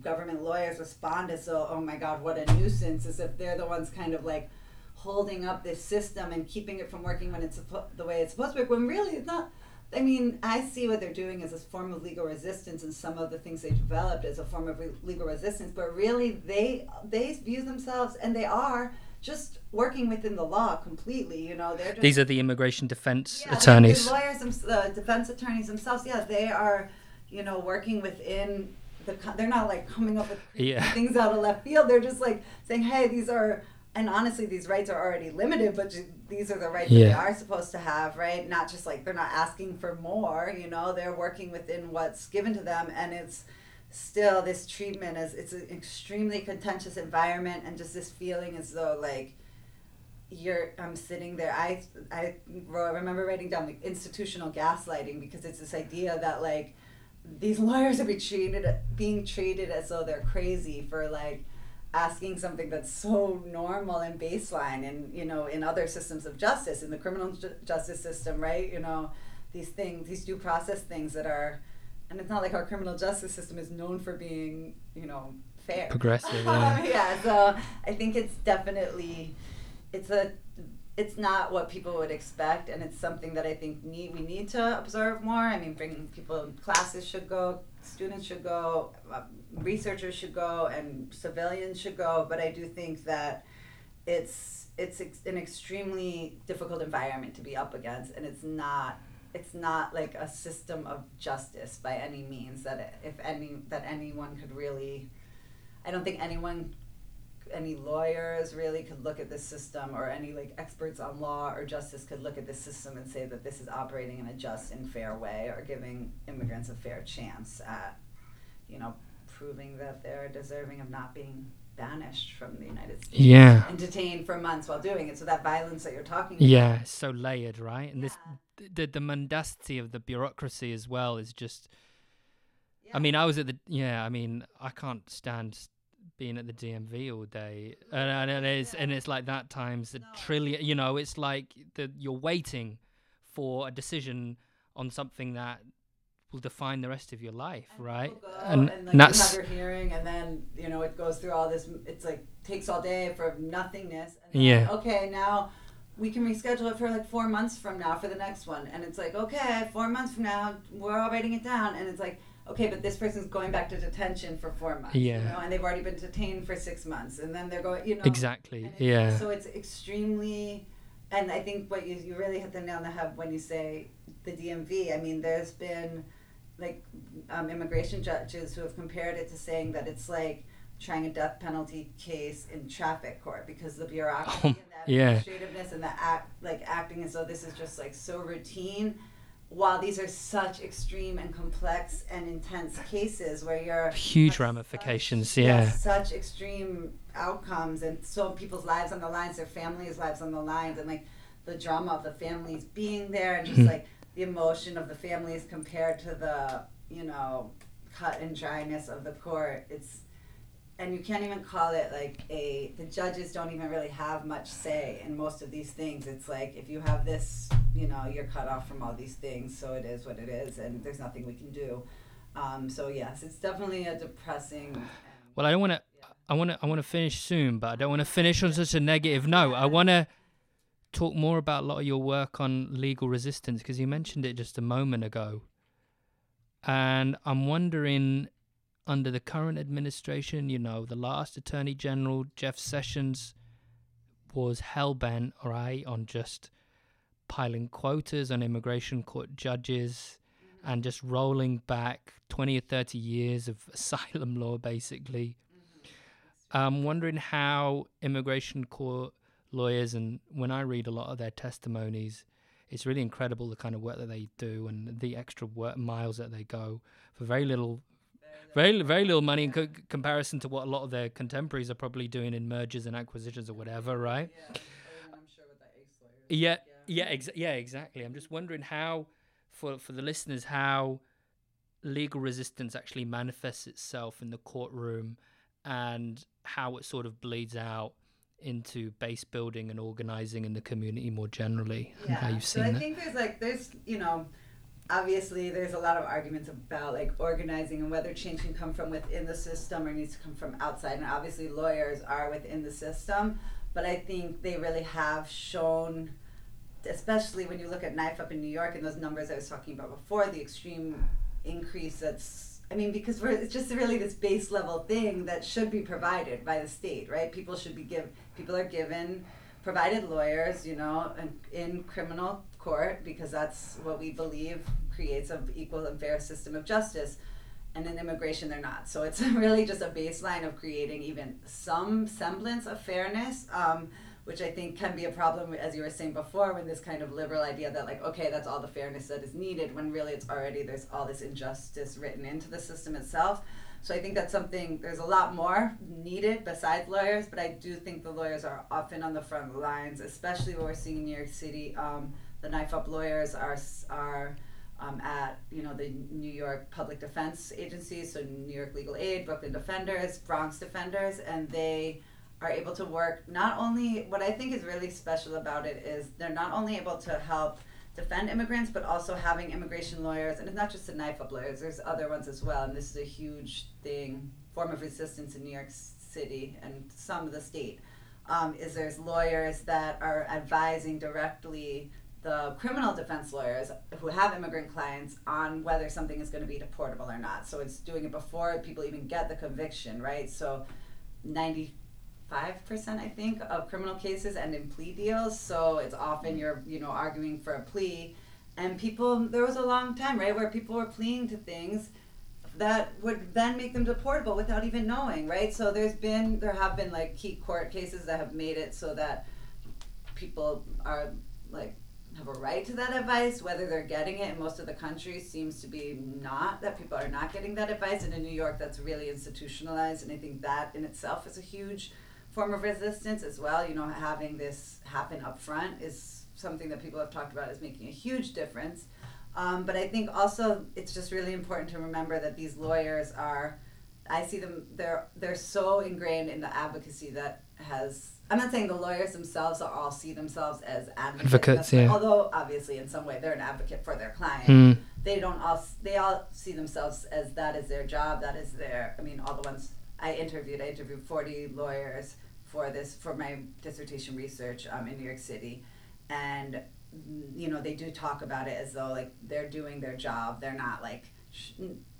government lawyers respond as so, oh, oh my God, what a nuisance, as if they're the ones kind of like holding up this system and keeping it from working when it's the way it's supposed to work. When really it's not I mean, I see what they're doing as a form of legal resistance, and some of the things they developed as a form of re- legal resistance. But really, they they view themselves, and they are just working within the law completely. You know, they're these are the immigration defense yeah, attorneys, the lawyers, the defense attorneys themselves. Yeah, they are, you know, working within the. They're not like coming up with yeah. <laughs> things out of left field. They're just like saying, "Hey, these are." And honestly, these rights are already limited, but these are the rights yeah. that they are supposed to have, right? Not just like they're not asking for more, you know, they're working within what's given to them. And it's still this treatment is it's an extremely contentious environment and just this feeling as though like you're I'm sitting there. I I remember writing down like institutional gaslighting because it's this idea that like these lawyers are being treated being treated as though they're crazy for like asking something that's so normal and baseline and you know in other systems of justice in the criminal ju- justice system right you know these things these due process things that are and it's not like our criminal justice system is known for being you know fair. Progressive <laughs> yeah. yeah so i think it's definitely it's a it's not what people would expect and it's something that i think need we need to observe more. I mean bringing people classes should go students should go um, researchers should go and civilians should go, but I do think that it's it's ex- an extremely difficult environment to be up against, and it's not it's not like a system of justice by any means that if any that anyone could really I don't think anyone any lawyers really could look at this system or any like experts on law or justice could look at this system and say that this is operating in a just and fair way or giving immigrants a fair chance at you know proving that they're deserving of not being banished from the United States. Yeah. And detained for months while doing it. So that violence that you're talking about. yeah, so layered, right? And yeah. this the the mendacity of the bureaucracy as well is just yeah. I mean, I was at the yeah, I mean, I can't stand being at the DMV all day. And, and, it's and it's like that times a no. trillion, you know, it's like the you're waiting for a decision on something that will define the rest of your life, and right? And, and, like that's you have your hearing, and then you know it goes through all this. It's like takes all day for nothingness. yeah. Like, okay, now we can reschedule it for like four months from now for the next one, and it's like okay, four months from now we're all writing it down, and it's like okay, but this person's going back to detention for four months. Yeah. You know, and they've already been detained for six months, and then they're going. You know. Exactly. Yeah. So it's extremely. And I think what you, you really hit the nail on the head when you say the DMV. I mean, there's been like um, immigration judges who have compared it to saying that it's like trying a death penalty case in traffic court because the bureaucracy oh, and the administrativeness yeah. and the act like acting as though this is just like so routine while these are such extreme and complex and intense cases where you're <laughs> huge ramifications such, yeah. such extreme outcomes and so people's lives on the lines their families lives on the lines and like the drama of the families being there and just hmm. like the emotion of the families compared to the you know cut and dryness of the court. It's and you can't even call it like a the judges don't even really have much say in most of these things. It's like if you have this you know you're cut off from all these things so it is what it is and there's nothing we can do. Um, so yes it's definitely a depressing well i don't want to yeah. i want to i want to finish soon but i don't want to finish on such a negative note. I want to talk more about a lot of your work on legal resistance because you mentioned it just a moment ago. And I'm wondering, under the current administration, you know, the last Attorney General, Jeff Sessions, was hell bent, right, on just piling quotas on immigration court judges and just rolling back 20 or 30 years of <laughs> asylum law, basically. Mm-hmm. I'm wondering how immigration court lawyers, and when I read a lot of their testimonies, it's really incredible the kind of work that they do and the extra work miles that they go for very little. Very, very little money in co- comparison to what a lot of their contemporaries are probably doing in mergers and acquisitions or whatever, right? Yeah, yeah, exa- yeah, exactly. I'm just wondering how, for for the listeners, how legal resistance actually manifests itself in the courtroom, and how it sort of bleeds out into base building and organizing in the community more generally, and how you've seen so I that. think there's like there's you know, obviously there's a lot of arguments about like organizing and whether change can come from within the system or needs to come from outside. And obviously lawyers are within the system, but I think they really have shown, especially when you look at NYIFUP in New York and those numbers I was talking about before, the extreme increase that's I mean, because we're, it's just really this base level thing that should be provided by the state, right? People should be give people are given provided lawyers, you know, in, in criminal court because that's what we believe creates an equal and fair system of justice. And in immigration, they're not. So it's <laughs> really just a baseline of creating even some semblance of fairness, um, which I think can be a problem, as you were saying before, when this kind of liberal idea that, like, okay, that's all the fairness that is needed, when really it's already, there's all this injustice written into the system itself. So I think that's something, there's a lot more needed besides lawyers, but I do think the lawyers are often on the front lines, especially what we're seeing in New York City. Um, the NYIFUP lawyers are, are um, at, you know, the New York Public Defense Agency, so New York Legal Aid, Brooklyn Defenders, Bronx Defenders, and they are able to work not only, what I think is really special about it is they're not only able to help defend immigrants, but also having immigration lawyers, and it's not just the up lawyers, there's other ones as well, and this is a huge thing, form of resistance in New York City and some of the state, um, is there's lawyers that are advising directly the criminal defense lawyers who have immigrant clients on whether something is going to be deportable or not. So it's doing it before people even get the conviction, right? So 95% I think of criminal cases end in plea deals. So it's often you're, you know, arguing for a plea and people there was a long time, right, where people were pleading to things that would then make them deportable without even knowing, right? So there's been there have been like key court cases that have made it so that people are like have a right to that advice, whether they're getting it in most of the country seems to be not, that people are not getting that advice. And in New York, that's really institutionalized. And I think that in itself is a huge form of resistance as well. You know, having this happen up front is something that people have talked about as making a huge difference. Um, but I think also it's just really important to remember that these lawyers are, I see them, they're, they're so ingrained in the advocacy that has I'm not saying the lawyers themselves are all see themselves as advocates. Advocates, yeah. Although obviously in some way they're an advocate for their client. Hmm. They don't all they all see themselves as that is their job. That is their. I mean, all the ones I interviewed. I interviewed 40 lawyers for this for my dissertation research um, in New York City, and mm, you know they do talk about it as though like they're doing their job. They're not like. sh-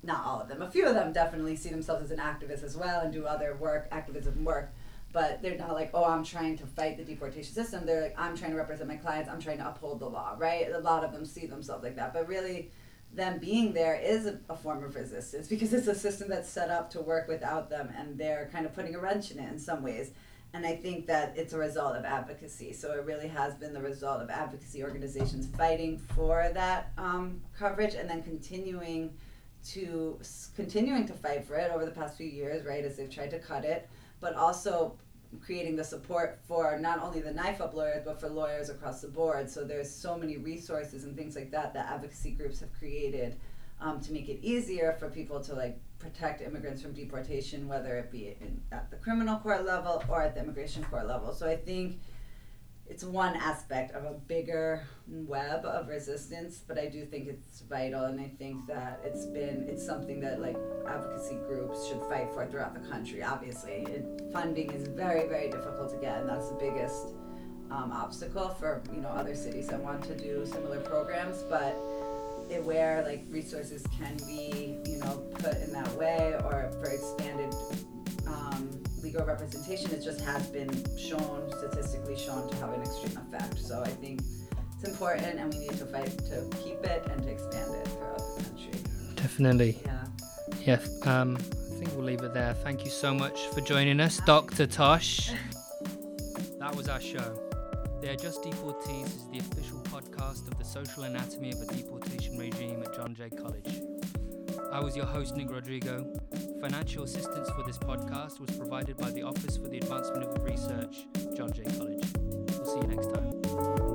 Not all of them. A few of them definitely see themselves as an activist as well and do other work, activism work but they're not like, oh, I'm trying to fight the deportation system. They're like, I'm trying to represent my clients. I'm trying to uphold the law, right? A lot of them see themselves like that, but really, them being there is a, a form of resistance because it's a system that's set up to work without them, and they're kind of putting a wrench in it in some ways. And I think that it's a result of advocacy. So it really has been the result of advocacy organizations fighting for that um, coverage and then continuing to continuing to fight for it over the past few years, right? As they've tried to cut it, but also creating the support for not only the NYIFUP lawyers but for lawyers across the board. So there's so many resources and things like that that advocacy groups have created um, to make it easier for people to like protect immigrants from deportation, whether it be in, at the criminal court level or at the immigration court level. So I think it's one aspect of a bigger web of resistance, but I do think it's vital, and I think that it's been it's something that like advocacy groups should fight for throughout the country. Obviously, funding is very very difficult to get, and that's the biggest um, obstacle for you know other cities that want to do similar programs, but it, where like resources can be you know put in that way or for expanded um, legal representation, it just has been shown statistically shown to have an extreme effect. So I think it's important, and we need to fight to keep it and to expand it throughout the country. Definitely. Yeah. Yeah. Um, I think we'll leave it there. Thank you so much for joining us, Dr. Tosh. <laughs> That was our show. They Are Just Deportees is the official podcast of the social anatomy of a deportation regime at John Jay College. I was your host, Nick Rodrigo. Financial assistance for this podcast was provided by the Office for the Advancement of Research, John Jay College. We'll see you next time.